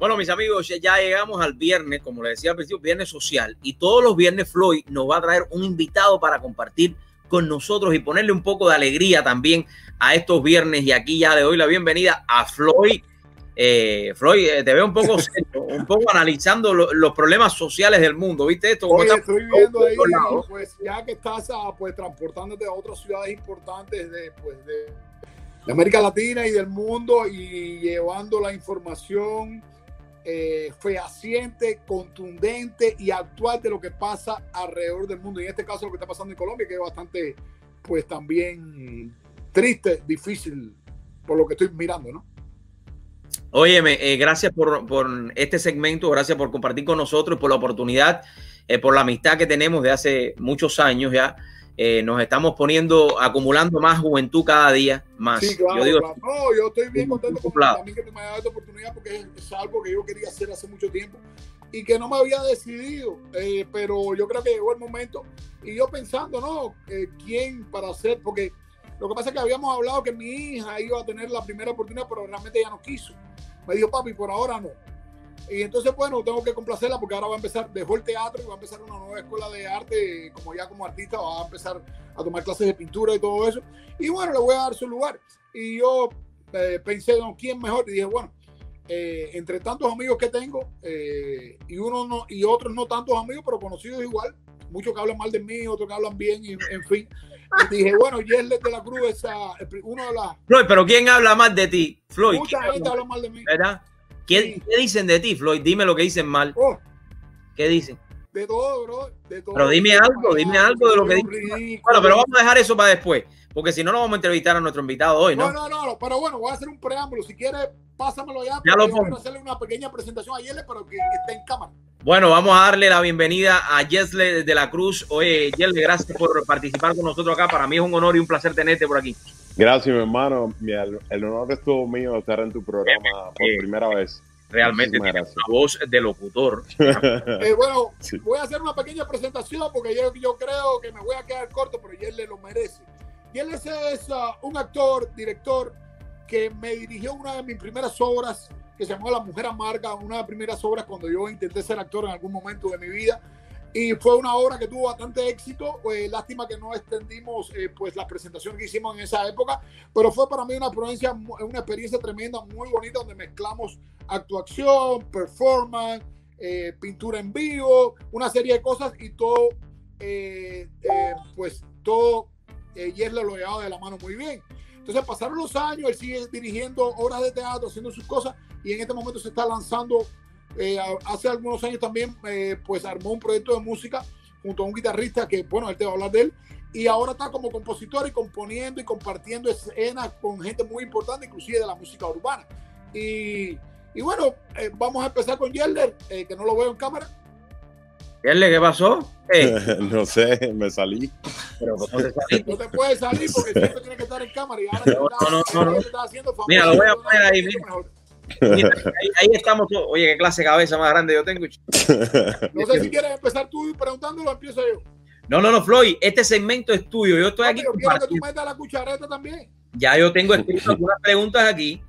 Bueno, mis amigos, ya llegamos al viernes, como les decía al principio, viernes social. Y todos los viernes Floyd nos va a traer un invitado para compartir con nosotros y ponerle un poco de alegría también a estos viernes. Y aquí ya le doy la bienvenida a Floyd. Eh, Floyd, eh, te veo un poco serio, un poco analizando los problemas sociales del mundo. ¿Viste esto? Oye, estoy viendo ahí, pues ya que estás ah, pues, transportándote a otras ciudades importantes de, pues, de, de América Latina y del mundo y llevando la información eh, fehaciente, contundente y actual de lo que pasa alrededor del mundo. Y en este caso lo que está pasando en Colombia, que es bastante, pues también triste, difícil, por lo que estoy mirando, ¿no? Óyeme, eh, gracias por, por, este segmento, gracias por compartir con nosotros, por la oportunidad, eh, por la amistad que tenemos de hace muchos años ya. Eh, nos estamos poniendo, acumulando más juventud cada día más. Sí, claro, yo, digo, claro. No, yo estoy bien contento con también que me haya dado esta oportunidad porque es, algo que yo quería hacer hace mucho tiempo y que no me había decidido, eh, pero yo creo que llegó el momento y yo pensando, ¿no? Eh, ¿Quién para hacer? Porque lo que pasa es que habíamos hablado que mi hija iba a tener la primera oportunidad, pero realmente ella no quiso. Me dijo, papi, por ahora no. Y entonces, bueno, tengo que complacerla porque ahora va a empezar, dejó el teatro y va a empezar una nueva escuela de arte, como ya como artista, va a empezar a tomar clases de pintura y todo eso. Y bueno, le voy a dar su lugar. Y yo eh, pensé, ¿no? ¿quién mejor? Y dije, bueno, eh, entre tantos amigos que tengo, eh, y uno no, y otros no tantos amigos, pero conocidos igual, muchos que hablan mal de mí, otros que hablan bien, y, en fin. Y dije, bueno, Yerles de la Cruz es uno de las. Floyd, pero ¿quién habla mal de ti? Floyd. Mucha gente habla mal de mí. ¿Verdad? ¿Qué, dicen de ti, Floyd? Dime lo que dicen mal. Oh. ¿Qué dicen? De todo, bro. De todo. Pero dime algo, dime algo de lo que dicen. Bueno, pero vamos a dejar eso para después, porque si no, no vamos a entrevistar a nuestro invitado hoy, ¿no? No, no, no, pero bueno, voy a hacer un preámbulo. Si quieres, pásamelo ya. Ya lo quiero hacerle una pequeña presentación a Yele, pero que esté en cámara. Bueno, vamos a darle la bienvenida a Yesle de la Cruz. Oye, Yesle, gracias por participar con nosotros acá. Para mí es un honor y un placer tenerte por aquí. Gracias, mi hermano. El honor es todo mío estar en tu programa por primera vez realmente tiene una voz de locutor. eh, bueno, voy a hacer una pequeña presentación porque yo, yo, creo que me voy a quedar corto, pero él le lo merece. Y él es, uh, un actor, director, que me dirigió una de mis primeras obras, que se llamó La Mujer Amarga, una de las primeras obras cuando yo intenté ser actor en algún momento de mi vida. Y fue una obra que tuvo bastante éxito. Lástima que no extendimos eh, pues la presentación que hicimos en esa época, pero fue para mí una experiencia, una experiencia tremenda, muy bonita, donde mezclamos actuación, performance, eh, pintura en vivo, una serie de cosas y todo, eh, pues todo y él lo llevaba de la mano muy bien. Entonces pasaron los años, él sigue dirigiendo obras de teatro, haciendo sus cosas y en este momento se está lanzando eh, hace algunos años también eh, pues armó un proyecto de música junto a un guitarrista que, bueno, él te va a hablar de él, y ahora está como compositor y componiendo y compartiendo escenas con gente muy importante, inclusive de la música urbana. Y, y bueno, eh, vamos a empezar con Yerler, que no lo veo en cámara. Yerler, ¿qué pasó? no sé, me salí. Pero, ¿no, te no te puedes salir porque siempre tienes que estar en cámara y ahora no, no, no, haciendo Mira, lo voy a poner ahí. Ahí, estamos todos. Oye, qué clase de cabeza más grande yo tengo. No sé si quieres empezar tú preguntándolo, empiezo yo. No, no, no, Floyd, este segmento es tuyo. Yo estoy aquí. Yo quiero que tú metas la cuchareta también. Ya yo tengo escrito algunas preguntas aquí.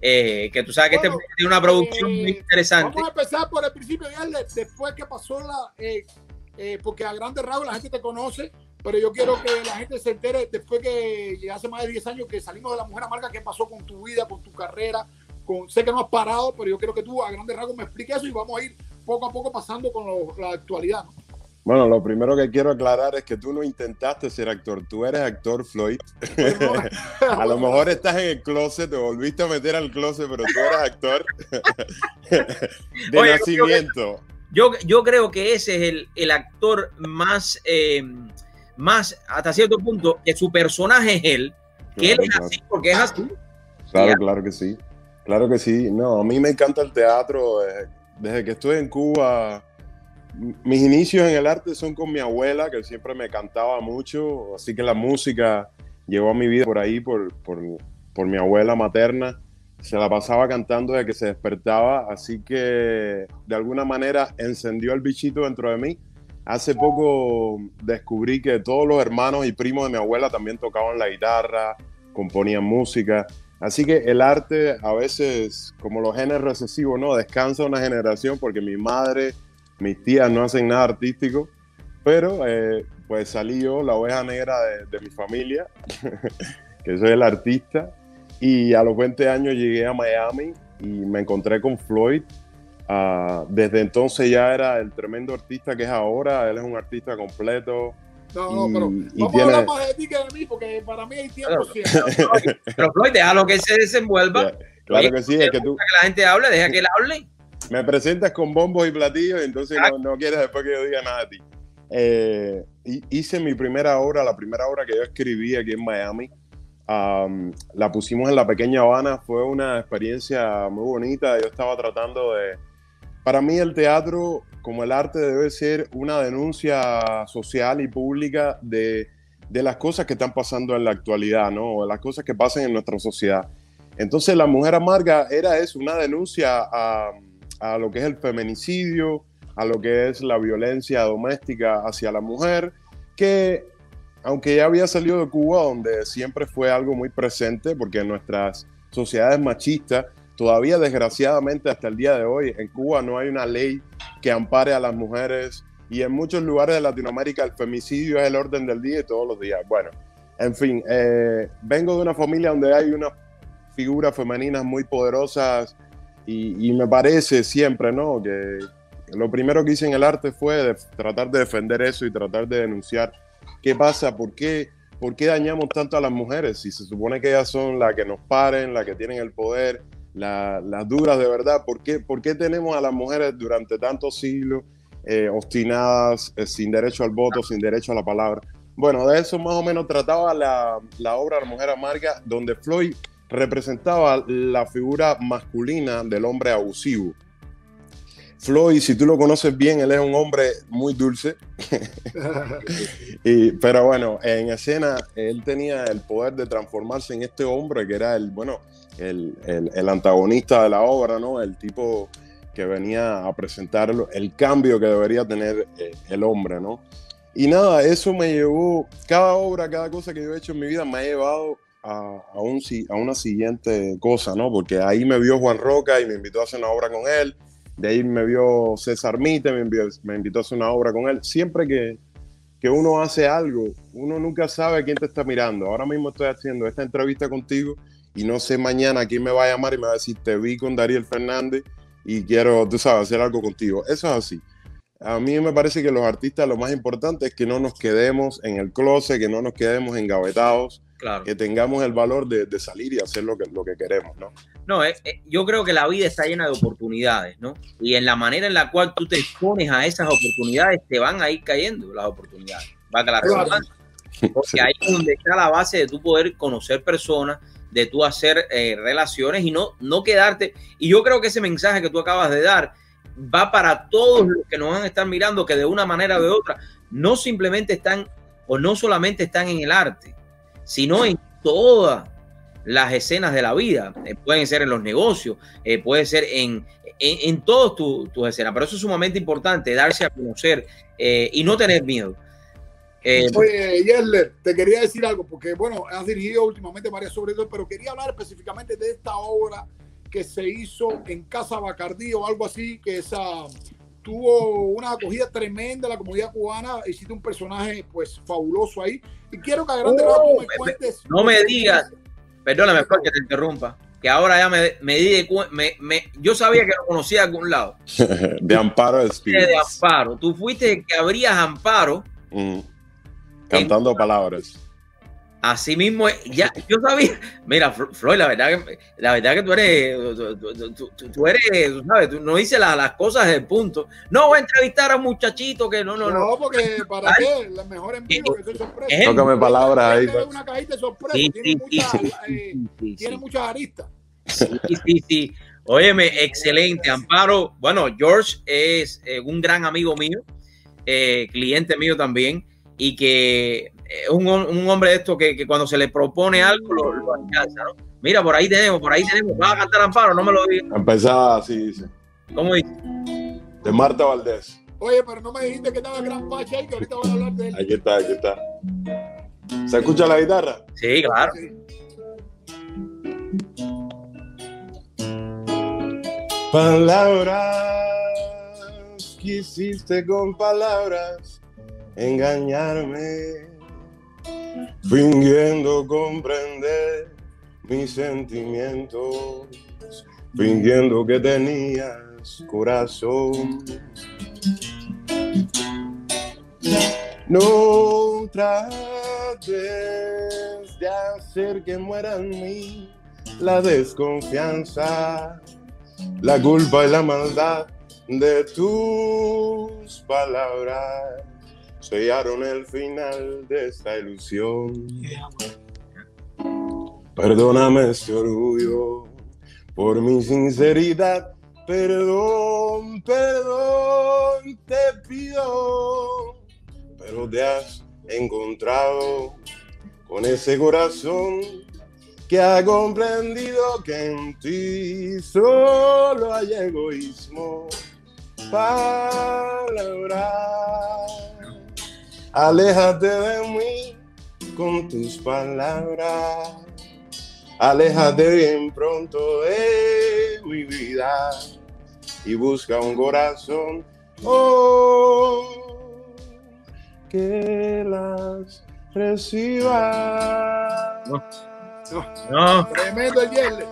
Eh, que tú sabes que este tiene una producción muy eh, interesante. Vamos a empezar por el principio, después que pasó la. Eh, porque a grandes rasgos la gente te conoce, pero yo quiero que la gente se entere después que hace más de 10 años que salimos de la mujer amarga, qué pasó con tu vida, con tu carrera, sé que no has parado, pero yo quiero que tú a grandes rasgos me expliques eso y vamos a ir poco a poco pasando con la actualidad. Bueno, lo primero que quiero aclarar es que tú no intentaste ser actor, tú eres actor, Floyd. a lo mejor estás en el closet, te volviste a meter al closet, pero tú eres actor de nacimiento. Yo, yo, creo que ese es el, el actor más, eh, más, hasta cierto punto, que su personaje es él, que él es así porque es así. Claro, claro que sí. Claro que sí. No, a mí me encanta el teatro. Eh, desde que estoy en Cuba, mis inicios en el arte son con mi abuela, que siempre me cantaba mucho. Así que la música llegó a mi vida por ahí, por, por, mi abuela materna. Se la pasaba cantando desde que se despertaba. Así que de alguna manera encendió el bichito dentro de mí. Hace poco descubrí que todos los hermanos y primos de mi abuela también tocaban la guitarra, componían música. Así que el arte a veces, como los genes recesivos, ¿no? Descansa una generación porque mi madre, mis tías no hacen nada artístico, pero eh, pues salí yo, la oveja negra de, mi familia, que soy el artista, y a los 20 años llegué a Miami y me encontré con Floyd. Ah, desde entonces ya era el tremendo artista que es ahora, él es un artista completo, no, no, pero vamos a hablar más de ti que de mí, porque para mí hay tiempo siempre. Pero Floyd, déjalo que se desenvuelva. claro que sí, es que tú. Que la gente hable, deja que él hable. Me presentas con bombos y platillos, entonces no, no, quieres después que yo diga nada de ti. Eh, hice mi primera obra, la primera obra que yo escribí aquí en Miami. la pusimos en la pequeña Habana, fue una experiencia muy bonita. Yo estaba tratando de. Para mí, el teatro como el arte debe ser una denuncia social y pública de, las cosas que están pasando en la actualidad, ¿no? De las cosas que pasan en nuestra sociedad. Entonces, La Mujer Amarga era eso, una denuncia a, a lo que es el feminicidio, a lo que es la violencia doméstica hacia la mujer, que aunque ya había salido de Cuba, donde siempre fue algo muy presente, porque en nuestras sociedades machistas Todavía, desgraciadamente, hasta el día de hoy, en Cuba no hay una ley que ampare a las mujeres y en muchos lugares de Latinoamérica el femicidio es el orden del día y todos los días. Bueno, en fin, eh, vengo de una familia donde hay unas figuras femeninas muy poderosas y, me parece siempre, ¿no? Que lo primero que hice en el arte fue tratar de defender eso y tratar de denunciar qué pasa, por qué, por qué dañamos tanto a las mujeres si se supone que ellas son las que nos paren, las que tienen el poder las duras de verdad. ¿Por qué, ¿Por qué, tenemos a las mujeres durante tantos siglos eh, obstinadas, eh, sin derecho al voto, sin derecho a la palabra? Bueno, de eso más o menos trataba la, la obra La Mujer Amarga, donde Floyd representaba la figura masculina del hombre abusivo. Floyd, si tú lo conoces bien, él es un hombre muy dulce. pero bueno, en escena él tenía el poder de transformarse en este hombre que era el, bueno, el, el, antagonista de la obra, ¿no? El tipo que venía a presentar el cambio que debería tener eh, el hombre, ¿no? Y nada, eso me llevó, cada obra, cada cosa que yo he hecho en mi vida me ha llevado a, a, un, a una siguiente cosa, ¿no? Porque ahí me vio Juan Roca y me invitó a hacer una obra con él, de ahí me vio César Mite, me, me invitó a hacer una obra con él. Siempre que, que uno hace algo, uno nunca sabe quién te está mirando. Ahora mismo estoy haciendo esta entrevista contigo y no sé mañana quién me va a llamar y me va a decir, te vi con Dariel Fernández y quiero, tú sabes, hacer algo contigo. Eso es así. A mí me parece que los artistas lo más importante es que no nos quedemos en el closet, que no nos quedemos engavetados, claro. que tengamos el valor de, de, salir y hacer lo que, lo que queremos, ¿no? No, eh, eh, yo creo que la vida está llena de oportunidades, ¿no? Y en la manera en la cual tú te expones a esas oportunidades, te van a ir cayendo las oportunidades. Va a la Porque ahí es donde está la base de tu poder conocer personas, de tú hacer eh, relaciones y no, no quedarte. Y yo creo que ese mensaje que tú acabas de dar va para todos los que nos van a estar mirando, que de una manera o de otra no simplemente están o no solamente están en el arte, sino en todas las escenas de la vida. Eh, pueden ser en los negocios, eh, puede ser en, en, en todas tus escenas. Pero eso es sumamente importante, darse a conocer y no tener miedo. Eh, Oye, Yerler, te quería decir algo, porque bueno, has dirigido últimamente varias sobre todo, pero quería hablar específicamente de esta obra que se hizo en Casa Bacardí o algo así, que esa tuvo una acogida tremenda en la comunidad cubana, hiciste un personaje pues fabuloso ahí, y quiero que a grande oh, me cuentes. No me digas, perdóname, mejor que te interrumpa, que ahora ya me, me di de me, me, yo sabía que lo conocía de algún lado. de Amparo de, de Amparo, tú fuiste el que abrías Amparo. Mm. Cantando palabras. Así mismo, ya, yo sabía, mira, Floyd, la verdad que, la verdad que tú eres, tú, eres, sabes, tú no dices las cosas del punto. No voy a entrevistar a un muchachito que no, no, no. No, porque para qué, la mejor en vivo, que soy sorpresa. Tócame palabras ahí. Pues. Una cajita de sorpresa, sí, tiene, mucha, eh, tiene muchas aristas. Sí, sí, sí. Óyeme, excelente. Amparo, bueno, George es eh, un gran amigo mío, eh, cliente mío también y que eh, un, un hombre de esto que, que, cuando se le propone algo lo, alcanza, ¿no? Mira, por ahí tenemos, por ahí tenemos, vas a cantar Amparo, no me lo digas. Empezaba así, dice. ¿Cómo dice? De Marta Valdés. Oye, pero no me dijiste que estaba Gran Pache ahí, que ahorita voy a hablar de él. Aquí está, aquí está. ¿Se escucha la guitarra? Sí, claro. Palabras quisiste con palabras engañarme, fingiendo comprender mis sentimientos, fingiendo que tenías corazón. No trates de hacer que muera en mí la desconfianza, la culpa y la maldad de tus palabras sellaron el final de esta ilusión. Perdóname este orgullo por mi sinceridad. Perdón, perdón, te pido. Pero te has encontrado con ese corazón que ha comprendido que en ti solo hay egoísmo. Palabra, aléjate de mí con tus palabras. Aléjate bien pronto de mi vida y busca un corazón oh, que las reciba. No. Tremendo el.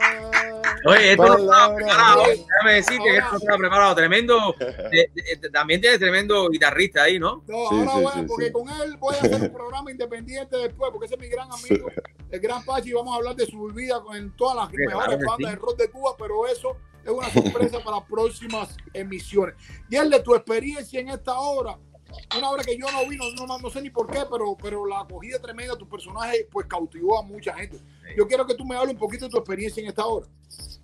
Oye, esto no estaba preparado. Déjame decirte que esto no estaba preparado. Tremendo. eh, eh, también tiene tremendo guitarrista ahí, ¿no? No, Sí, ahora sí, voy, sí, porque con él voy a hacer un programa independiente después, porque ese es mi gran amigo, el gran Pachi, y vamos a hablar de su vida en todas las mejores claro bandas de rock de Cuba, pero eso es una sorpresa para próximas emisiones. Yerle, tu experiencia en esta obra, una obra que yo no vi, no, no, no sé ni por qué, pero, pero la acogida tremenda, tu personaje pues cautivó a mucha gente. Yo quiero que tú me hables un poquito de tu experiencia en esta obra.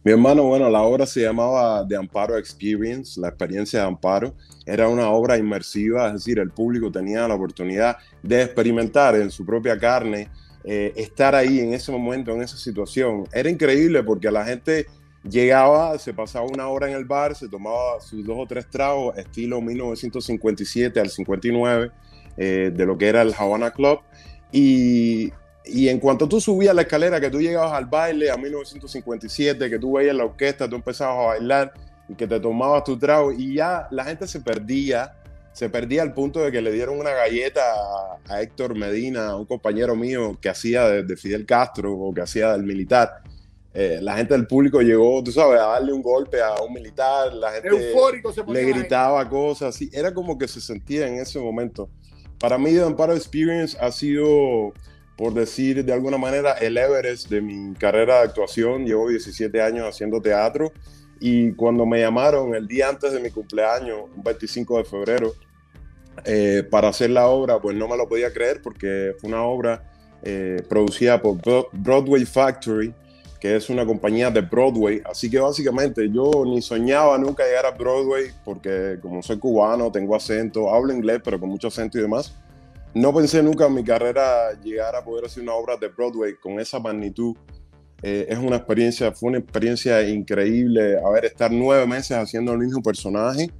Mi hermano, bueno, la obra se llamaba The Amparo Experience, la experiencia de Amparo. Era una obra inmersiva, es decir, el público tenía la oportunidad de experimentar en su propia carne, eh, estar ahí en ese momento, en esa situación. Era increíble porque la gente llegaba, se pasaba una hora en el bar, se tomaba sus dos o tres tragos, estilo 1957 al 59, eh, de lo que era el Havana Club. Y y en cuanto tú subías la escalera, que tú llegabas al baile a 1957, que tú veías la orquesta, tú empezabas a bailar y que te tomabas tu trago y ya la gente se perdía, se perdía al punto de que le dieron una galleta a, a Héctor Medina, un compañero mío que hacía de, de Fidel Castro o que hacía del militar. Eh, la gente del público llegó, tú sabes, a darle un golpe a un militar, la gente Eufórico se le gritaba cosas así, era como que se sentía en ese momento. Para mí, The Amparo Experience ha sido, por decir de alguna manera, el Everest de mi carrera de actuación. Llevo 17 años haciendo teatro y cuando me llamaron el día antes de mi cumpleaños, un 25 de febrero, eh, para hacer la obra, pues no me lo podía creer porque fue una obra eh, producida por Bro- Broadway Factory, que es una compañía de Broadway. Así que básicamente yo ni soñaba nunca llegar a Broadway porque como soy cubano, tengo acento, hablo inglés, pero con mucho acento y demás. No pensé nunca en mi carrera llegar a poder hacer una obra de Broadway con esa magnitud. Eh, es una experiencia, fue una experiencia increíble haber estar nueve meses haciendo el mismo personaje.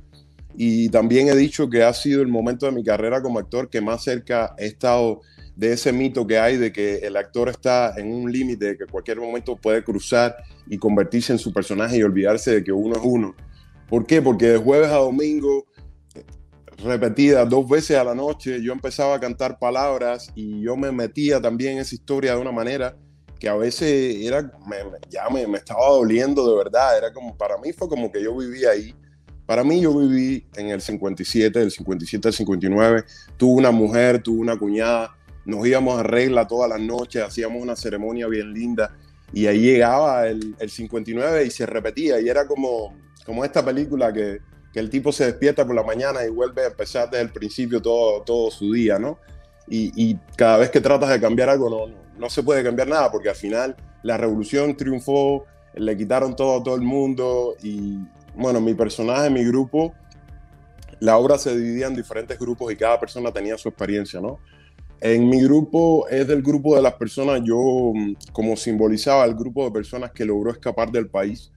Y también he dicho que ha sido el momento de mi carrera como actor que más cerca he estado de ese mito que hay de que el actor está en un límite que cualquier momento puede cruzar y convertirse en su personaje y olvidarse de que uno es uno. ¿Por qué? Porque de jueves a domingo, repetida dos veces a la noche, yo empezaba a cantar palabras y yo me metía también en esa historia de una manera que a veces era, ya me, me estaba doliendo de verdad, era como, para mí fue como que yo vivía ahí. Para mí yo viví en el 57, del 57 al 59, tuve una mujer, tuve una cuñada, nos íbamos a regla todas las noches, hacíamos una ceremonia bien linda y ahí llegaba el, el 59 y se repetía y era como, como esta película que, que el tipo se despierta por la mañana y vuelve a empezar desde el principio todo, todo su día, ¿no? Y, y cada vez que tratas de cambiar algo no, no, se puede cambiar nada porque al final la revolución triunfó, le quitaron todo a todo el mundo y bueno, mi personaje, mi grupo, la obra se dividía en diferentes grupos y cada persona tenía su experiencia, ¿no? En mi grupo es del grupo de las personas, yo mm, como simbolizaba el grupo de personas que logró escapar del país.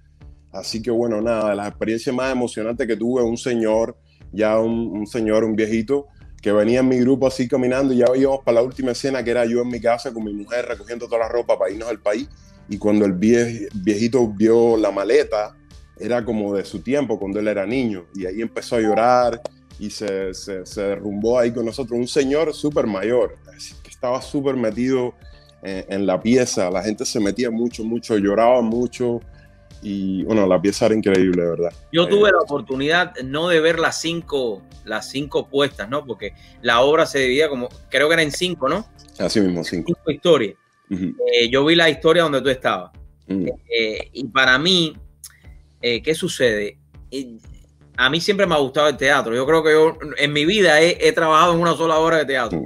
Así que bueno, nada, de las experiencias más emocionantes que tuve, un señor, ya un, un señor, un viejito, que venía en mi grupo así caminando y ya íbamos para la última escena que era yo en mi casa con mi mujer recogiendo toda la ropa para irnos al país. Y cuando el vie- viejito vio la maleta, era como de su tiempo, cuando él era niño, y ahí empezó a llorar y se, se, se derrumbó ahí con nosotros. Un señor súper mayor, que estaba súper metido en, en, la pieza, la gente se metía mucho, mucho, lloraba mucho. Y bueno, la pieza era increíble, ¿verdad? Yo tuve la oportunidad no de ver las cinco, las cinco puestas, ¿no? Porque la obra se dividía como, creo que era en cinco, ¿no? Así mismo, cinco. Cinco historias. Uh -huh. eh, yo vi la historia donde tú estabas. Uh -huh. eh, y para mí, eh, ¿qué sucede? A mí siempre me ha gustado el teatro. Yo creo que yo en mi vida he, he trabajado en una sola hora de teatro.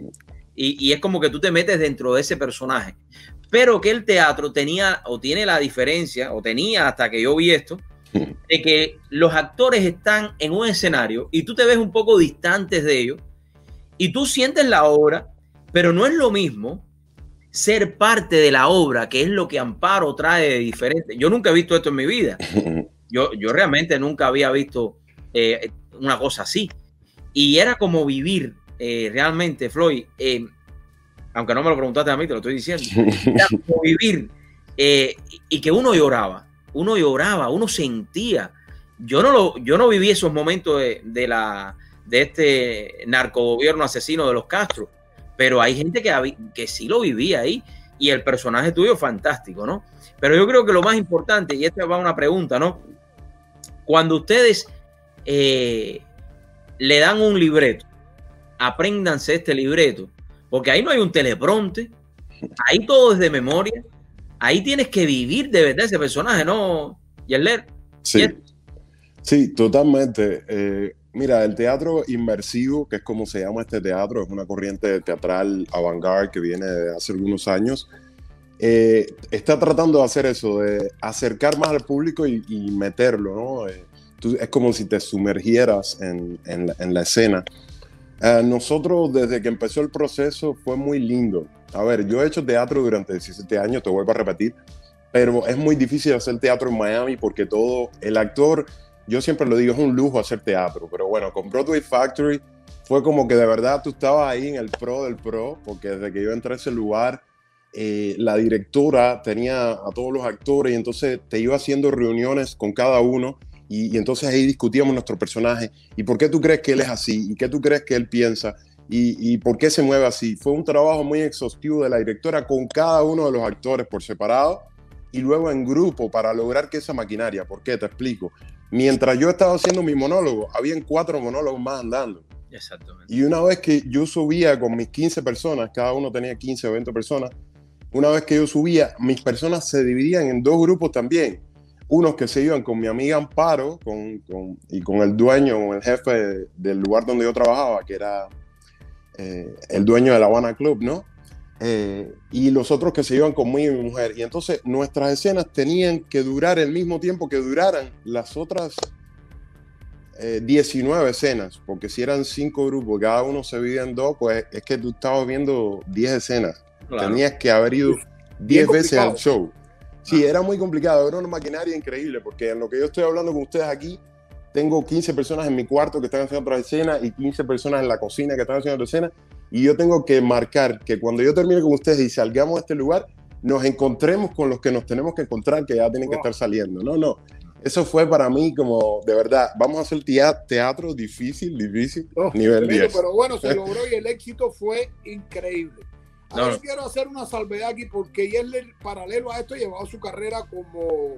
Y, es como que tú te metes dentro de ese personaje. Pero que el teatro tenía o tiene la diferencia, o tenía hasta que yo vi esto, de que los actores están en un escenario y tú te ves un poco distantes de ellos y tú sientes la obra, pero no es lo mismo ser parte de la obra, que es lo que Amparo trae de diferente. Yo nunca he visto esto en mi vida. Yo, yo realmente nunca había visto eh, una cosa así. Y era como vivir eh, realmente, Floyd, eh, aunque no me lo preguntaste a mí, te lo estoy diciendo, era como vivir y que uno lloraba, uno lloraba, uno sentía. Yo no, lo, yo no viví esos momentos de, de, la, de este narcogobierno asesino de los Castro, pero hay gente que, que sí lo vivía ahí y el personaje tuyo fantástico, ¿no? Pero yo creo que lo más importante, y esta va una pregunta, ¿no? Cuando ustedes eh, le dan un libreto, apréndanse este libreto, porque ahí no hay un telepronte, ahí todo es de memoria, ahí tienes que vivir de verdad ese personaje, ¿no, Yerler? Sí, sí, totalmente. Eh, mira, el teatro inmersivo, que es como se llama este teatro, es una corriente teatral avant-garde que viene de hace algunos años, eh, está tratando de hacer eso, de acercar más al público y, y meterlo, ¿no? Eh, es como si te sumergieras en, en, la, en la, escena. Uh, nosotros, desde que empezó el proceso, fue muy lindo. A ver, yo he hecho teatro durante 17 años, te vuelvo a repetir, pero es muy difícil hacer teatro en Miami porque todo, el actor, yo siempre lo digo, es un lujo hacer teatro, pero bueno, con Broadway Factory fue como que de verdad tú estabas ahí en el pro del pro, porque desde que yo entré a ese lugar, eh, la directora tenía a todos los actores y entonces te iba haciendo reuniones con cada uno y, y, entonces ahí discutíamos nuestro personaje y por qué tú crees que él es así y qué tú crees que él piensa y, y por qué se mueve así. Fue un trabajo muy exhaustivo de la directora con cada uno de los actores por separado y luego en grupo para lograr que esa maquinaria, ¿por qué? Te explico. Mientras yo estaba haciendo mi monólogo, habían cuatro monólogos más andando. Exactamente. Y una vez que yo subía con mis 15 personas, cada uno tenía 15 o 20 personas, una vez que yo subía, mis personas se dividían en dos grupos también. Unos que se iban con mi amiga Amparo con, con, y con el dueño, con el jefe de, del lugar donde yo trabajaba, que era eh, el dueño de la Habana Club, ¿no? Eh, y los otros que se iban conmigo y mi mujer. Y entonces nuestras escenas tenían que durar el mismo tiempo que duraran las otras eh, 19 escenas, porque si eran cinco grupos, cada uno se dividía en dos, pues es que tú estabas viendo 10 escenas. Claro. Tenías que haber ido 10 veces al show. Sí, era muy complicado, era una maquinaria increíble, porque en lo que yo estoy hablando con ustedes aquí, tengo 15 personas en mi cuarto que están haciendo otra escena y 15 personas en la cocina que están haciendo otra escena, y yo tengo que marcar que cuando yo termine con ustedes y salgamos de este lugar, nos encontremos con los que nos tenemos que encontrar, que ya tienen que estar saliendo. No, no. Eso fue para mí como, de verdad, vamos a hacer teatro difícil, difícil, oh, nivel 10. Pero bueno, se logró y el éxito fue increíble. Ahora no. quiero hacer una salvedad aquí porque Yerler, paralelo a esto, ha llevado su carrera como,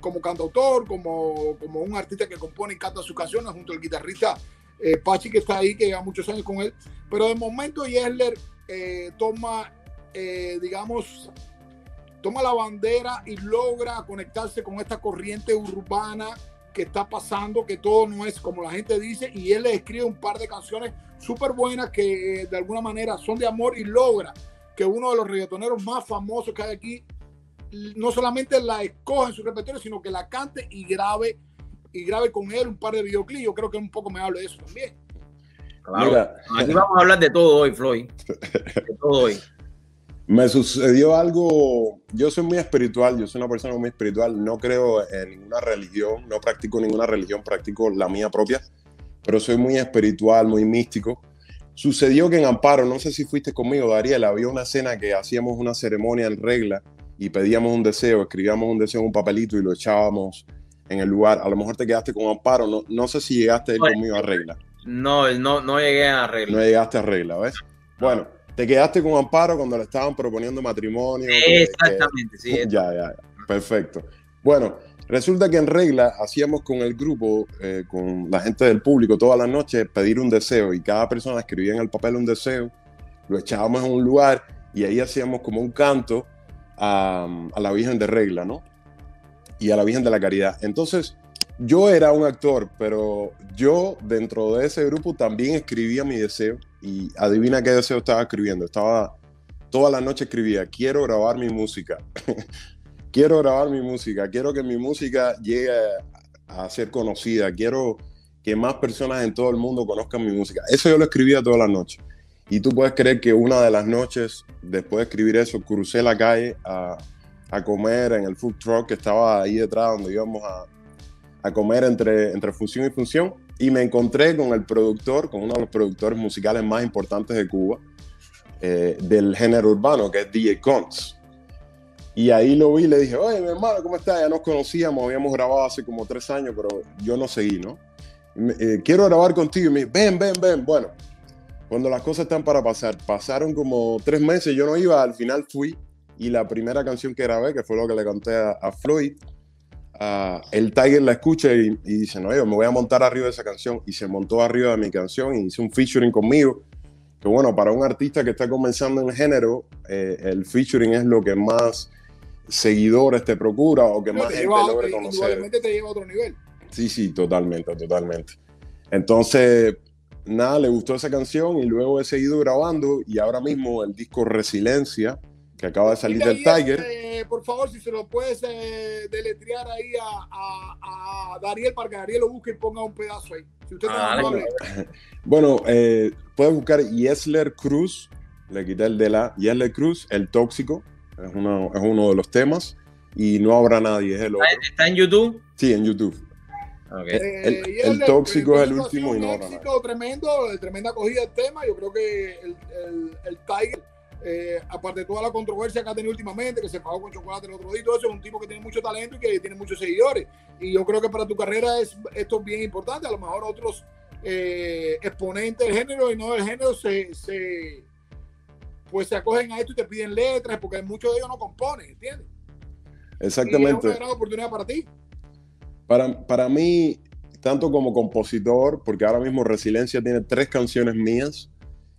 como cantautor, como, como un artista que compone y canta sus canciones junto al guitarrista eh, Pachi, que está ahí, que lleva muchos años con él. Pero de momento Yerler eh, toma, eh, digamos, toma la bandera y logra conectarse con esta corriente urbana que está pasando, que todo no es como la gente dice, y él le escribe un par de canciones súper buenas que eh, de alguna manera son de amor y logra que uno de los reggaetoneros más famosos que hay aquí no solamente la escoja en su repertorio, sino que la cante y grabe y grabe con él un par de videoclips. Yo creo que un poco me hable de eso también. Claro. Mira, aquí vamos a hablar de todo hoy, Floyd. De todo hoy. Me sucedió algo, yo soy muy espiritual, yo soy una persona muy espiritual, no creo en ninguna religión, no practico ninguna religión, practico la mía propia, pero soy muy espiritual, muy místico. Sucedió que en Amparo, no sé si fuiste conmigo, Dariel, había una cena que hacíamos una ceremonia en regla y pedíamos un deseo, escribíamos un deseo en un papelito y lo echábamos en el lugar. A lo mejor te quedaste con Amparo, no, no sé si llegaste a ir conmigo a regla. No, no, no llegué a regla. No llegaste a regla, ¿ves? Bueno, te quedaste con Amparo cuando le estaban proponiendo matrimonio. Exactamente, sí. Ya, ya, perfecto. Bueno, resulta que en regla hacíamos con el grupo, eh, con la gente del público, todas las noches pedir un deseo y cada persona escribía en el papel un deseo, lo echábamos en un lugar y ahí hacíamos como un canto a, a la Virgen de Regla, ¿no? Y a la Virgen de la Caridad. Entonces, yo era un actor, pero yo dentro de ese grupo también escribía mi deseo y adivina qué deseo estaba escribiendo. Estaba toda la noche escribía, quiero grabar mi música. quiero grabar mi música, quiero que mi música llegue a ser conocida, quiero que más personas en todo el mundo conozcan mi música. Eso yo lo escribía toda la noche. Y tú puedes creer que una de las noches, después de escribir eso, crucé la calle a, a comer en el food truck que estaba ahí detrás donde íbamos a, a comer entre, entre función y función y me encontré con el productor, con uno de los productores musicales más importantes de Cuba, eh, del género urbano, que es DJ Cons. Y ahí lo vi y le dije, oye, mi hermano, ¿cómo estás? Ya nos conocíamos, habíamos grabado hace como tres años, pero yo no seguí, ¿no? Eh, quiero grabar contigo. Y me dice, ven, ven, ven. Bueno, cuando las cosas están para pasar, pasaron como tres meses, yo no iba, al final fui y la primera canción que grabé, que fue lo que le conté a, a Floyd, el Tiger la escucha y, dice, no, yo me voy a montar arriba de esa canción. Y se montó arriba de mi canción y hizo un featuring conmigo. Que bueno, para un artista que está comenzando en género, eh, el featuring es lo que más seguidores te procura o que más gente logra conocer. te lleva a otro nivel. Sí, sí, totalmente, totalmente. Entonces, nada, le gustó esa canción y luego he seguido grabando y ahora mismo el disco Resiliencia, que acaba de salir del Tiger. Este, por favor, si se lo puedes eh, deletrear ahí a, a, Dariel para que Dariel lo busque y ponga un pedazo ahí. Si usted ah, bueno, eh, puedes buscar Yesler Cruz, le quité el de la Yesler Cruz, el tóxico, es uno, es uno de los temas, y no habrá nadie, es el otro. ¿Está en YouTube? Sí, en YouTube. Okay. Eh, el, tóxico es el último y no habrá éxito tremendo, tremenda acogida del tema. Yo creo que el, el, el Tiger eh, aparte de toda la controversia que ha tenido últimamente, que se pagó con chocolate el otro día, todo eso es un tipo que tiene mucho talento y que tiene muchos seguidores. Y yo creo que para tu carrera es, esto es bien importante. A lo mejor otros eh, exponentes del género y no del género se, se, pues se acogen a esto y te piden letras, porque muchos de ellos no componen, ¿entiendes? Exactamente. es una gran oportunidad para ti. Para, para mí, tanto como compositor, porque ahora mismo Resiliencia tiene tres canciones mías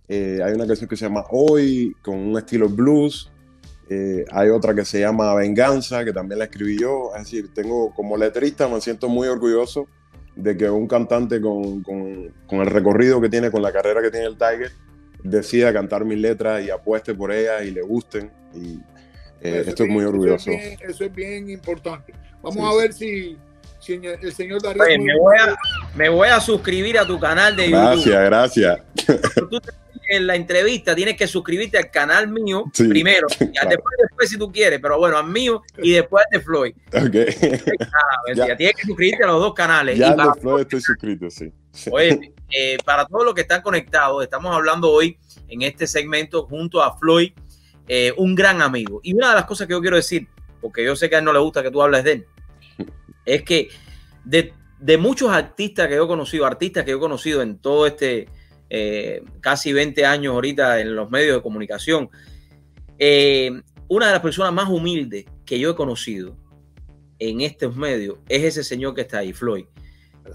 eh, hay una canción que se llama Hoy, con un estilo blues. Eh, hay otra que se llama Venganza, que también la escribí yo. Es decir, tengo como letrista, me siento muy orgulloso de que un cantante con, con, con, el recorrido que tiene, con la carrera que tiene el Tiger, decida cantar mis letras y apueste por ellas y le gusten. Y eh, estoy muy orgulloso. Eso es, bien, importante. Vamos a ver si, si, el señor Darío. me, voy a, me voy a suscribir a tu canal de YouTube. Gracias, gracias en la entrevista tienes que suscribirte al canal mío primero, después, después, si tú quieres, pero bueno, al mío y después de Floyd. Ok. Tienes que suscribirte a los dos canales. Ya de Floyd estoy suscrito, sí. Oye, eh, para todos los que están conectados, estamos hablando hoy en este segmento junto a Floyd, eh, un gran amigo. Y una de las cosas que yo quiero decir, porque yo sé que a él no le gusta que tú hables de él, es que de, de muchos artistas que yo he conocido, artistas que yo he conocido en todo este eh, casi 20 años ahorita en los medios de comunicación. Una de las personas más humildes que yo he conocido en estos medios es ese señor que está ahí, Floyd.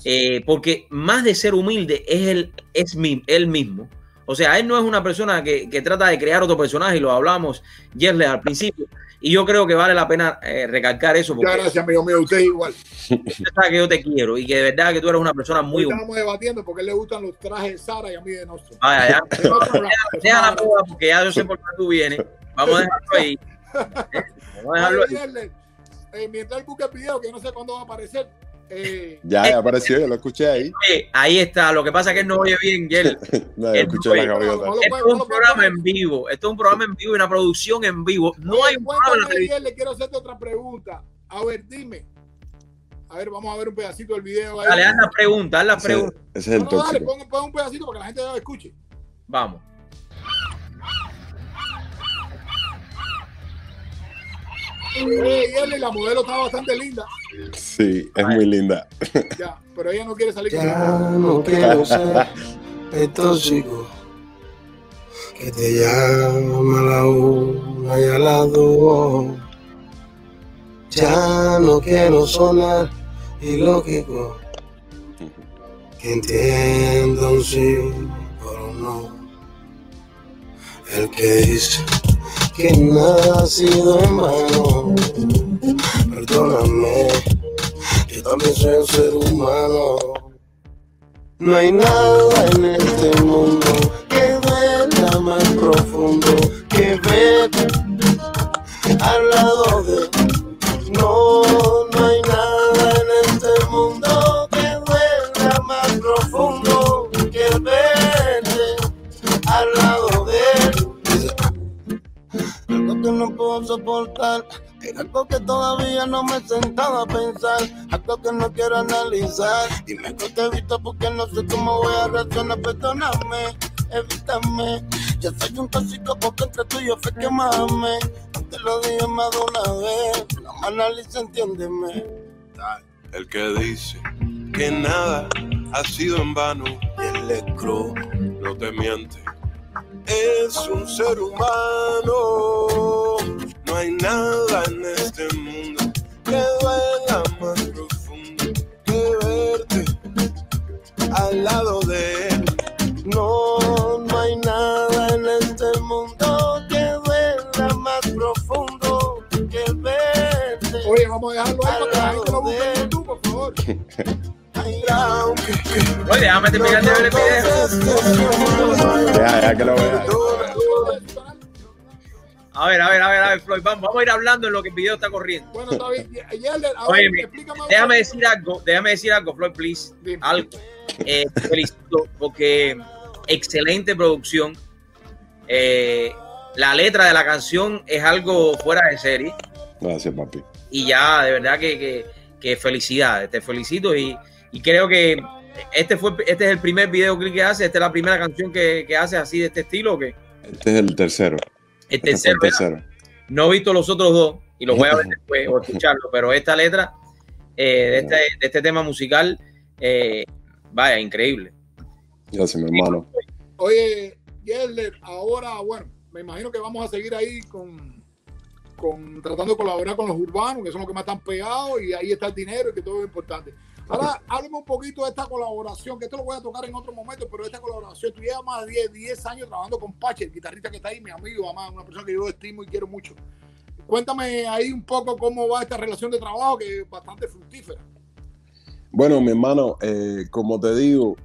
Eh, porque más de ser humilde es, él, es él mismo. O sea, él no es una persona que, que trata de crear otro personaje y lo hablamos, Yerle, al principio. Y yo creo que vale la pena eh, recalcar eso. Muchas gracias, amigo mío. Usted igual. Usted sabe que yo te quiero y que de verdad que tú eres una persona muy buena. Estamos debatiendo porque a él le gustan los trajes de Sara y a mí de Nostro. Vaya, ya. deja, la boda porque ya yo sé por qué tú vienes. Vamos a dejarlo ahí. Vamos a dejarlo ahí. Eh, mientras él busca el video, que no sé cuándo va a aparecer, eh, ya, ya, apareció, yo lo escuché ahí. ahí está, lo que pasa es que él no oye bien, Él, no, escuché la gaviota. Esto es un programa en vivo, esto es un programa en vivo y una producción en vivo. No hay un programa en Le quiero hacerte otra pregunta. A ver, dime. A ver, vamos a ver un pedacito del video. Ahí. Dale, haz la pregunta, haz la pregunta. Ese, es el no, no, dale, pon, pon, un pedacito para que la gente lo escuche. Vamos. Y la modelo está bastante linda. Sí, es muy linda. Ya, pero ella no quiere salir ya con no quiero ser el tóxico que te llama a la una y a la dos. Ya no quiero sonar ilógico que entienda un sí, pero no. El que dice que nada ha sido en vano. Perdóname, yo también soy un ser humano. No hay nada en este mundo que duela más profundo que ver al lado de no, que no puedo soportar, es algo que todavía no me he sentado a pensar, algo que no quiero analizar. Dime que te visto porque no sé cómo voy a reaccionar, perdóname evítame. Yo soy un tóxico porque entre tú y yo fue que más amé. Te lo dije más de una vez, no me analice, entiéndeme. El que dice que nada ha sido en vano y el lecro no te miente. Es un ser humano, no hay nada en este mundo que duela más profundo que verte al lado de él. No, no hay nada en este mundo que duela más profundo que verte. Oye, vamos a dejarlo ahí para que la gente lo busque en YouTube, por favor. Oye, déjame terminar de ver el video. Ya, ya que lo vea. A ver, a ver, a ver, a ver, Floyd, vamos, vamos a ir hablando en lo que el video está corriendo. Bueno, David, a Oye, ver, explícame. Déjame decir algo, déjame decir algo, Floyd, please. Dime. Algo. Eh, te felicito porque excelente producción. Eh, la letra de la canción es algo fuera de serie. Gracias, papi. Y ya, de verdad que, que, que felicidades, te felicito y, y creo que este fue este es el primer videoclip que hace, esta es la primera canción que, que hace así de este estilo o qué? Este es el tercero. El Este tercero, el tercero. No he visto los otros dos y los voy a ver después o escucharlo, pero esta letra eh, de, este, de este tema musical, eh, vaya, increíble. Gracias, mi hermano. Oye, Yerler, ahora, bueno, me imagino que vamos a seguir ahí con, con tratando de colaborar con los urbanos, que son los que más están pegados, y ahí está el dinero y que todo es importante. Ahora, háblame un poquito de esta colaboración, que esto lo voy a tocar en otro momento, pero esta colaboración, tú llevas más de 10, 10 años trabajando con Pache, el guitarrista que está ahí, mi amigo, además, una persona que yo estimo y quiero mucho. Cuéntame ahí un poco cómo va esta relación de trabajo, que es bastante fructífera. Bueno, mi hermano, eh, como te digo,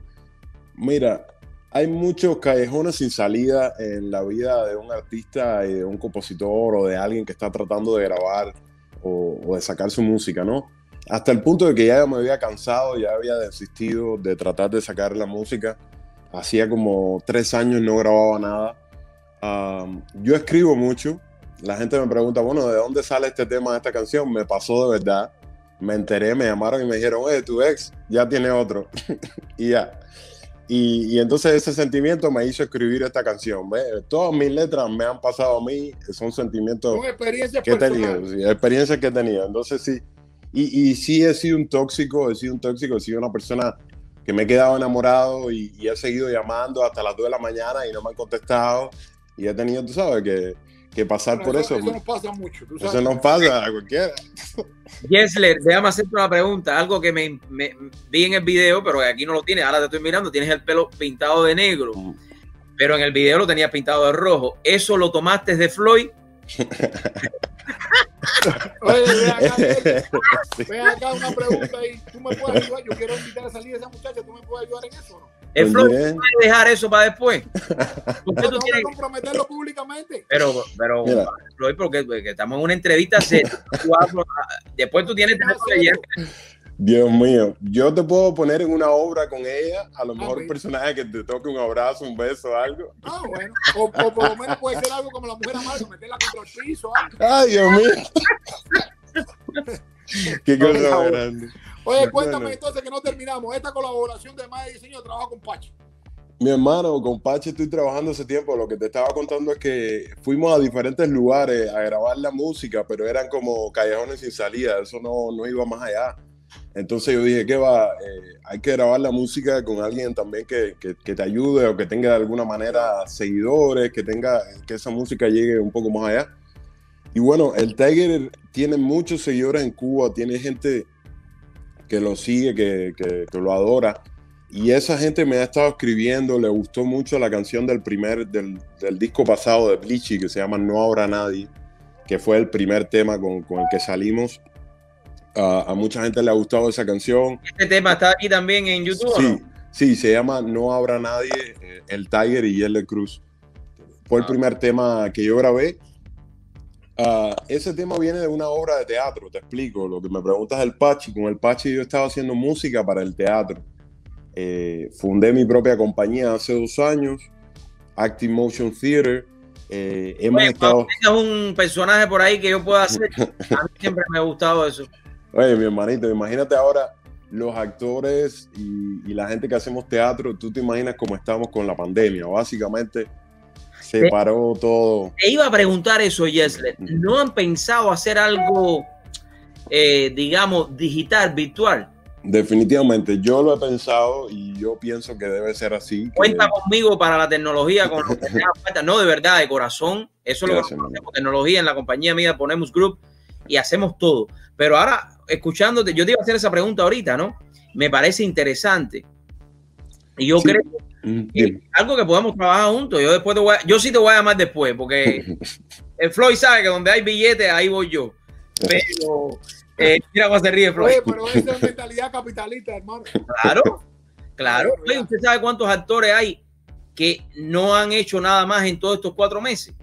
mira, hay muchos callejones sin salida en la vida de un artista y de un compositor o de alguien que está tratando de grabar o, o de sacar su música, ¿no? Hasta el punto de que ya me había cansado, ya había desistido de tratar de sacar la música. Hacía como tres años no grababa nada. Um, yo escribo mucho. La gente me pregunta, bueno, ¿de dónde sale este tema de esta canción? Me pasó de verdad. Me enteré, me llamaron y me dijeron, oye, tu ex ya tiene otro. y ya. Y, y, entonces ese sentimiento me hizo escribir esta canción. ¿ves? Todas mis letras me han pasado a mí, son sentimientos que he tenido, sí, experiencias que he tenido. Entonces sí, y, y sí he sido un tóxico, he sido un tóxico, he sido una persona que me he quedado enamorado y, y he seguido llamando hasta las 2 de la mañana y no me han contestado. Y he tenido, tú sabes, que, que pasar Bueno, por eso. Eso nos pasa mucho. tú Eso sabes. nos pasa a cualquiera. Yesler, déjame hacerte una pregunta, algo que me, me- vi en el video, pero aquí no lo tienes, ahora te estoy mirando, tienes el pelo pintado de negro, Mm. pero en el video lo tenías pintado de rojo. ¿Eso lo tomaste de Floyd? Oye, ven acá, acá una pregunta ahí. ¿Tú me puedes ayudar? Yo quiero invitar a salir a esa muchacha. ¿Tú me puedes ayudar en eso no? ¿El Pues puede dejar eso para después? ¿Por qué No tú que tienes- comprometerlo públicamente. Pero, pero. Floyd, porque, porque estamos en una entrevista seria. Tú hablas- después tú tienes que leer. Dios mío, yo te puedo poner en una obra con ella, a lo Ah, mejor un personaje que te toque un abrazo, un beso, algo. Ah, bueno. O, o por lo menos puede ser algo como la mujer amarga, meterla contra el piso. algo. Ay, Dios mío. Qué cosa grande. Oye, Bueno. cuéntame entonces que no terminamos. Esta colaboración de Diseño de trabajo con Pachi. Mi hermano, con Pache estoy trabajando hace tiempo. Lo que te estaba contando es que fuimos a diferentes lugares a grabar la música, pero eran como callejones sin salida. Eso no, no iba más allá. Entonces yo dije, ¿qué va? Eh, hay que grabar la música con alguien también que, que, que, te ayude o que tenga de alguna manera seguidores, que tenga que esa música llegue un poco más allá. Y bueno, el Tiger tiene muchos seguidores en Cuba, tiene gente que lo sigue, que, que lo adora. Y esa gente me ha estado escribiendo, le gustó mucho la canción del primer, del, del disco pasado de Bleachy, que se llama No Habrá Nadie, que fue el primer tema con, con el que salimos. Uh, a mucha gente le ha gustado esa canción. ¿Este tema está aquí también en YouTube? Sí, no? sí, se llama No Habrá Nadie, eh, El Tiger y Yelle Cruz. Fue el Ah. primer tema que yo grabé. Uh, ese tema viene de una obra de teatro, te explico. Lo que me preguntas del Pachi. Con el Pachi yo estaba haciendo música para el teatro. Eh, fundé mi propia compañía hace dos años, Active Motion Theater. Eh, hemos Oye, estado. tengas un personaje por ahí que yo pueda hacer. A mí siempre me ha gustado eso. Oye, mi hermanito, imagínate ahora los actores y, y, la gente que hacemos teatro, tú te imaginas cómo estamos con la pandemia. Básicamente se Te- paró todo. Te iba a preguntar eso, Yesler. ¿No han pensado hacer algo, eh, digamos, digital, virtual? Definitivamente, yo lo he pensado y yo pienso que debe ser así. que- Cuenta conmigo para la tecnología, con lo que falta. No, de verdad, de corazón. Eso es lo que hacemos, tecnología en la compañía mía, ponemos group y hacemos todo. Pero ahora, escuchándote, yo te iba a hacer esa pregunta ahorita, ¿no? Me parece interesante. Y yo Sí. creo Mm, que algo que podemos trabajar juntos. Yo después te voy a- yo sí te voy a llamar después, porque el Floyd sabe que donde hay billetes, ahí voy yo. Pero eh, mira cómo se ríe Floyd. Oye, pero esa es mentalidad capitalista, hermano. Claro, claro. Oye. ¿Usted sabe cuántos actores hay que no han hecho nada más en todos estos cuatro meses?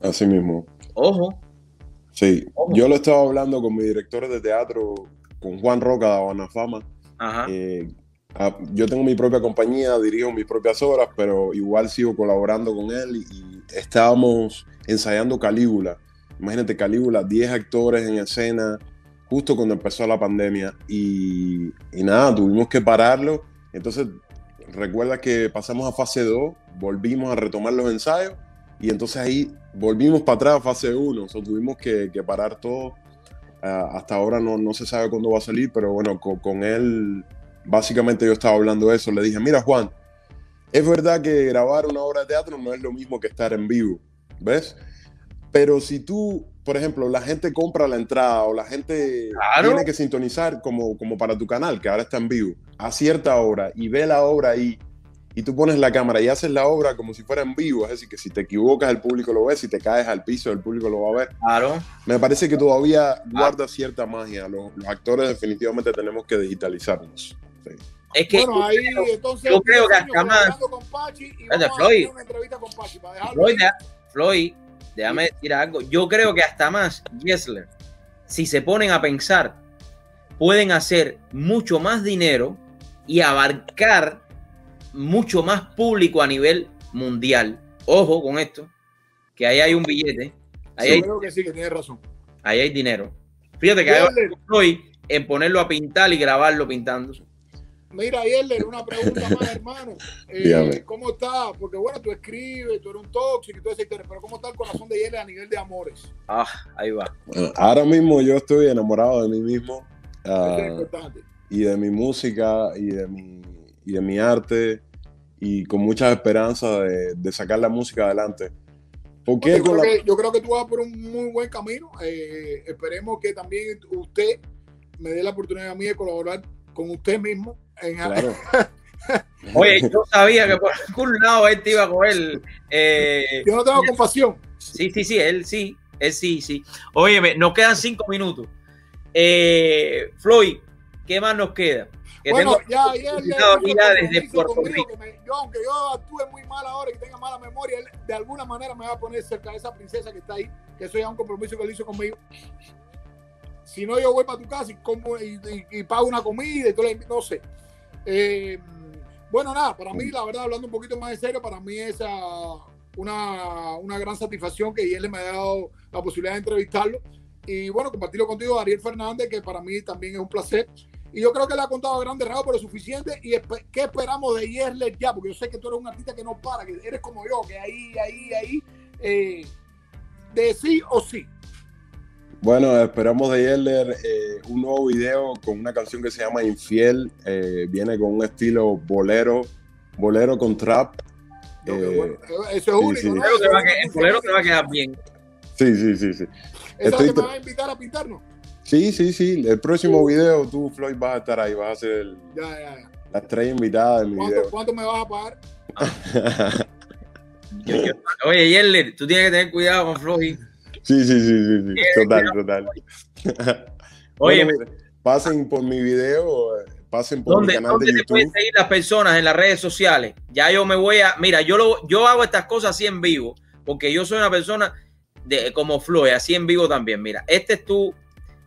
Así mismo. Ojo, Sí, yo lo estaba hablando con mi director de teatro, con Juan Roca de Habana Fama. ajá. Eh, ah, yo tengo mi propia compañía, dirijo mis propias obras, pero igual sigo colaborando con él y, y estábamos ensayando Calígula. Imagínate, Calígula, 10 actores en escena, justo cuando empezó la pandemia y, y nada, tuvimos que pararlo. Entonces, recuerda que pasamos a fase 2, volvimos a retomar los ensayos y entonces ahí volvimos para atrás fase 1, o sea, tuvimos que, que parar todo. Ah, hasta ahora no, no se sabe cuándo va a salir, pero bueno, con, con él básicamente yo estaba hablando de eso. Le dije, mira Juan, es verdad que grabar una obra de teatro no es lo mismo que estar en vivo, ¿ves? Pero si tú, por ejemplo, la gente compra la entrada o la gente Claro. tiene que sintonizar como, como para tu canal, que ahora está en vivo, a cierta hora y ve la obra ahí y tú pones la cámara y haces la obra como si fuera en vivo, es decir, que si te equivocas el público lo ve, si te caes al piso el público lo va a ver. Claro. Me parece que todavía guarda cierta magia. Los, los actores definitivamente tenemos que digitalizarnos. Sí. Es que bueno, ahí entonces. yo creo que 10 años hasta más- Floyd. hacer una entrevista con Pachi para dejarlo Floyd, Floyd, déjame decir algo. Yo creo que hasta más, Gessler, si se ponen a pensar, pueden hacer mucho más dinero y abarcar mucho más público a nivel mundial. Ojo con esto, que ahí hay un billete, ahí, Yo hay, creo que sí, que tiene razón. ahí hay dinero. Fíjate que Floyd en ponerlo a pintar y grabarlo pintando. Mira, Yerler, una pregunta más, hermano. Eh. ¿Cómo está? Porque bueno, tú escribes, tú eres un tóxico y toda esa historia, pero ¿cómo está el corazón de Yerler a nivel de amores? Ah, ahí va. Bueno, ahora mismo yo estoy enamorado de mí mismo ah, Eso es importante. y de mi música y de mi, y de mi arte y con muchas esperanzas de, de sacar la música adelante. ¿Por qué Yo con creo, la- que, yo creo que tú vas por un muy buen camino. Eh, esperemos que también usted me dé la oportunidad a mí de colaborar con usted mismo. En, Claro. Oye, yo sabía que por algún lado él te iba a coger. eh, Yo no tengo compasión. Sí, sí, sí, él sí, él sí, sí. Óyeme, nos quedan cinco minutos. Eh, Floyd, ¿qué más nos queda? Que Bueno, ya ya el desde Puerto Rico. me- yo, aunque yo actúe muy mal ahora y que tenga mala memoria, él de alguna manera me va a poner cerca de esa princesa que está ahí, que eso ya es un compromiso que él hizo conmigo. Si no, yo voy para tu casa y, como, y, y- y pago una comida y todo, no sé. Eh, bueno, nada, para mí, la verdad, hablando un poquito más en serio, para mí es ah, una, una gran satisfacción que él me ha dado la posibilidad de entrevistarlo. Y bueno, compartirlo contigo, Ariel Fernández, que para mí también es un placer. Y yo creo que le ha contado a grandes rasgos, pero suficiente. ¿Y qué esperamos de Yerler ya? Porque yo sé que tú eres un artista que no para, que eres como yo, que ahí, ahí, ahí, eh, de sí o sí. Bueno, esperamos de Yerler eh, un nuevo video con una canción que se llama Infiel. Eh, viene con un estilo bolero, bolero con trap. Eh, eso es único. Sí, ¿no? el bolero te va a quedar bien. Sí, sí, sí. sí. ¿Eso Estoy... me va a invitar a pintarnos? Sí, sí, sí. El próximo video tú, Floyd, vas a estar ahí. Vas a ser el, ya, ya, ya. la estrella invitada del video. ¿Cuánto me vas a pagar? Oye, Yerler, tú tienes que tener cuidado con Floyd. Sí, sí, sí, sí, sí. Total, total. Oye, bueno, pasen por mi video, pasen por ¿dónde, mi canal ¿dónde de YouTube. pueden seguir las personas en las redes sociales? Ya yo me voy a, mira, yo lo, yo hago estas cosas así en vivo, porque yo soy una persona de, como Floyd, así en vivo también. Mira, este es tu,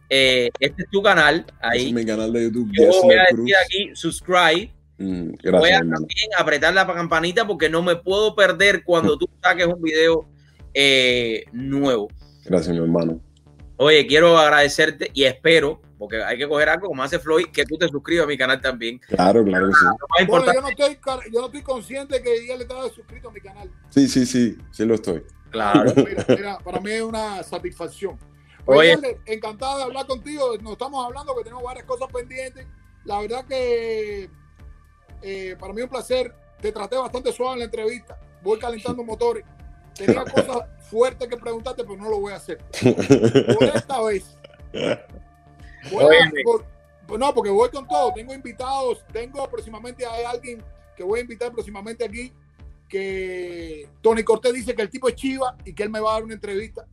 eh, este es tu canal, ahí. Este es mi canal de YouTube. Yo voy a Cruz. decir aquí, subscribe. Mm, voy gracias, a hermano. también apretar la campanita porque no me puedo perder cuando tú saques un video eh, nuevo. Gracias, mi hermano. Oye, quiero agradecerte y espero, porque hay que coger algo como hace Floyd, que tú te suscribas a mi canal también. Claro, claro que sí. Bueno, yo no estoy, yo no estoy consciente que ya le estaba suscrito a mi canal. Sí, sí, sí, sí lo estoy. claro. Mira, mira, para mí es una satisfacción. Oye. Yerler, encantado de hablar contigo. Nos estamos hablando que tenemos varias cosas pendientes. La verdad que eh, para mí es un placer. Te traté bastante suave en la entrevista. Voy calentando motores. Tenía cosas fuertes que preguntarte, pero no lo voy a hacer. Por esta vez. Voy a- por- no, porque voy con todo. Tengo invitados. Tengo próximamente hay alguien que voy a invitar próximamente aquí. Que Tony Cortés dice que el tipo es chiva y que él me va a dar una entrevista.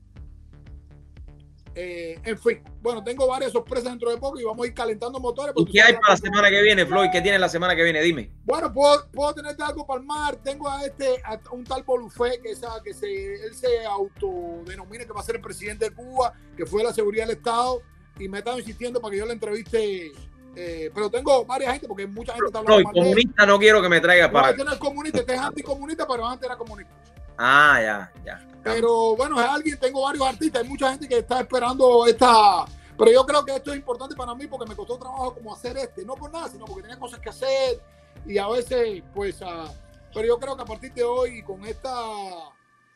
Eh, en fin, bueno, tengo varias sorpresas dentro de poco y vamos a ir calentando motores. ¿Y qué hay para la semana que viene, Floyd? ¿Qué tienes la semana que viene? Dime. Bueno, puedo, puedo tenerte algo para el mar. Tengo a este, a un tal Bolufé que, esa, que se, él se autodenomina que va a ser el presidente de Cuba, que fue de la seguridad del Estado, y me estaba insistiendo para que yo le entreviste. eh, pero tengo varias gente, porque mucha gente está hablando Floyd, comunista no quiero que me traigas No, para. este no es comunista, este es anticomunista, pero antes era comunista. Ah, ya, ya. Pero bueno, es alguien, tengo varios artistas, hay mucha gente que está esperando esta. Pero yo creo que esto es importante para mí porque me costó trabajo como hacer este, no por nada, sino porque tenía cosas que hacer y a veces, pues, ah, pero yo creo que a partir de hoy, con esta,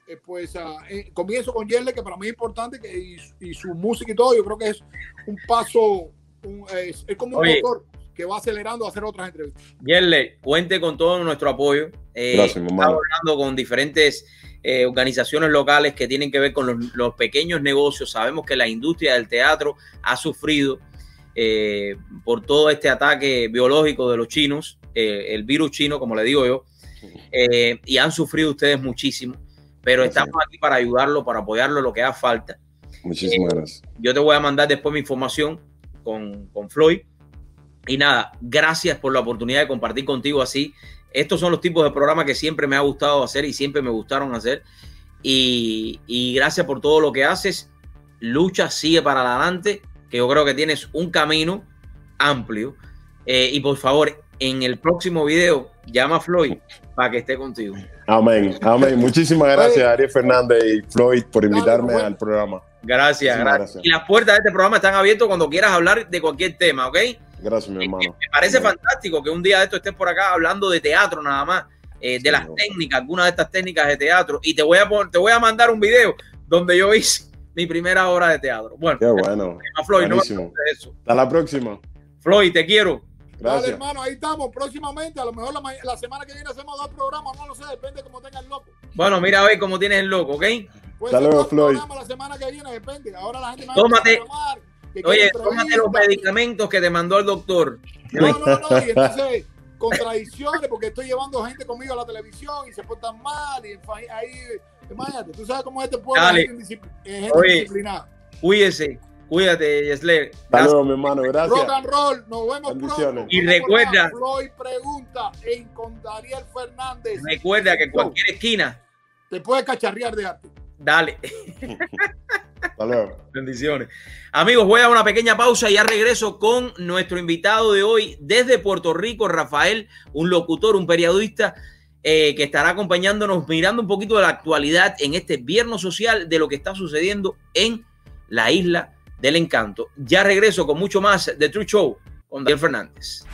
eh, pues, ah, eh, comienzo con Yerle, que para mí es importante, que, y, y su música y todo, yo creo que es un paso, un- es, es como un Oye. motor que va acelerando a hacer otras entrevistas. Yerle, cuente con todo nuestro apoyo. Eh, Gracias, mi hermano. Estamos hablando con diferentes eh, organizaciones locales que tienen que ver con los, los pequeños negocios. Sabemos que la industria del teatro ha sufrido eh, por todo este ataque biológico de los chinos, eh, el virus chino, como le digo yo, y han sufrido ustedes muchísimo. Pero Gracias. estamos aquí para ayudarlo, para apoyarlo, lo que haga falta. Muchísimas gracias. Yo te voy a mandar después mi información con, con Floyd. Y nada, gracias por la oportunidad de compartir contigo así. Estos son los tipos de programas que siempre me ha gustado hacer y siempre me gustaron hacer. Y, y gracias por todo lo que haces. Lucha, sigue para adelante, que yo creo que tienes un camino amplio. Eh, y por favor, en el próximo video, llama a Floyd para que esté contigo. Amén, amén. Muchísimas gracias. Ariel Fernández y Floyd, por invitarme al programa. Gracias, gracias. gracias. Y las puertas de este programa están abiertas cuando quieras hablar de cualquier tema, ¿ok? Gracias, mi hermano. Me parece fantástico que un día de esto estés por acá hablando de teatro nada más, eh, de Sí, las no. técnicas, algunas de estas técnicas de teatro. Y te voy a pon- te voy a mandar un video donde yo hice mi primera obra de teatro. Bueno, Qué bueno. a Floyd, no eso. Hasta la próxima. Floyd, te quiero. Dale, Gracias. hermano, ahí estamos. Próximamente, a lo mejor la, la semana que viene hacemos dos programas, no lo sé, depende cómo tenga el loco. Bueno, mira a ver cómo tienes el loco, ¿ok? Puede Hasta luego, Floyd. la semana que viene, depende. Ahora la gente me va a Tómate- a que Oye, tómate los medicamentos que te mandó el doctor. No, no, no, y entonces contradicciones porque estoy llevando gente conmigo a la televisión y se portan mal y ahí, imagínate, tú sabes cómo es este pueblo Dale. es gente, Oye. disciplinada. Cuídese, cuídate, Yesler. Luego, mi hermano. Gracias. Rock and roll, nos vemos pronto. Y recuerda-. Floyd pregunta en con Daniel Fernández. Recuerda que en cualquier esquina, Te puedes cacharrear de arte. dale. Bendiciones. Amigos, voy a una pequeña pausa y ya regreso con nuestro invitado de hoy desde Puerto Rico, Rafael, un locutor, un periodista eh, que estará acompañándonos mirando un poquito de la actualidad en este viernes social de lo que está sucediendo en la isla del encanto. Ya regreso con mucho más de True Show con Daniel Fernández.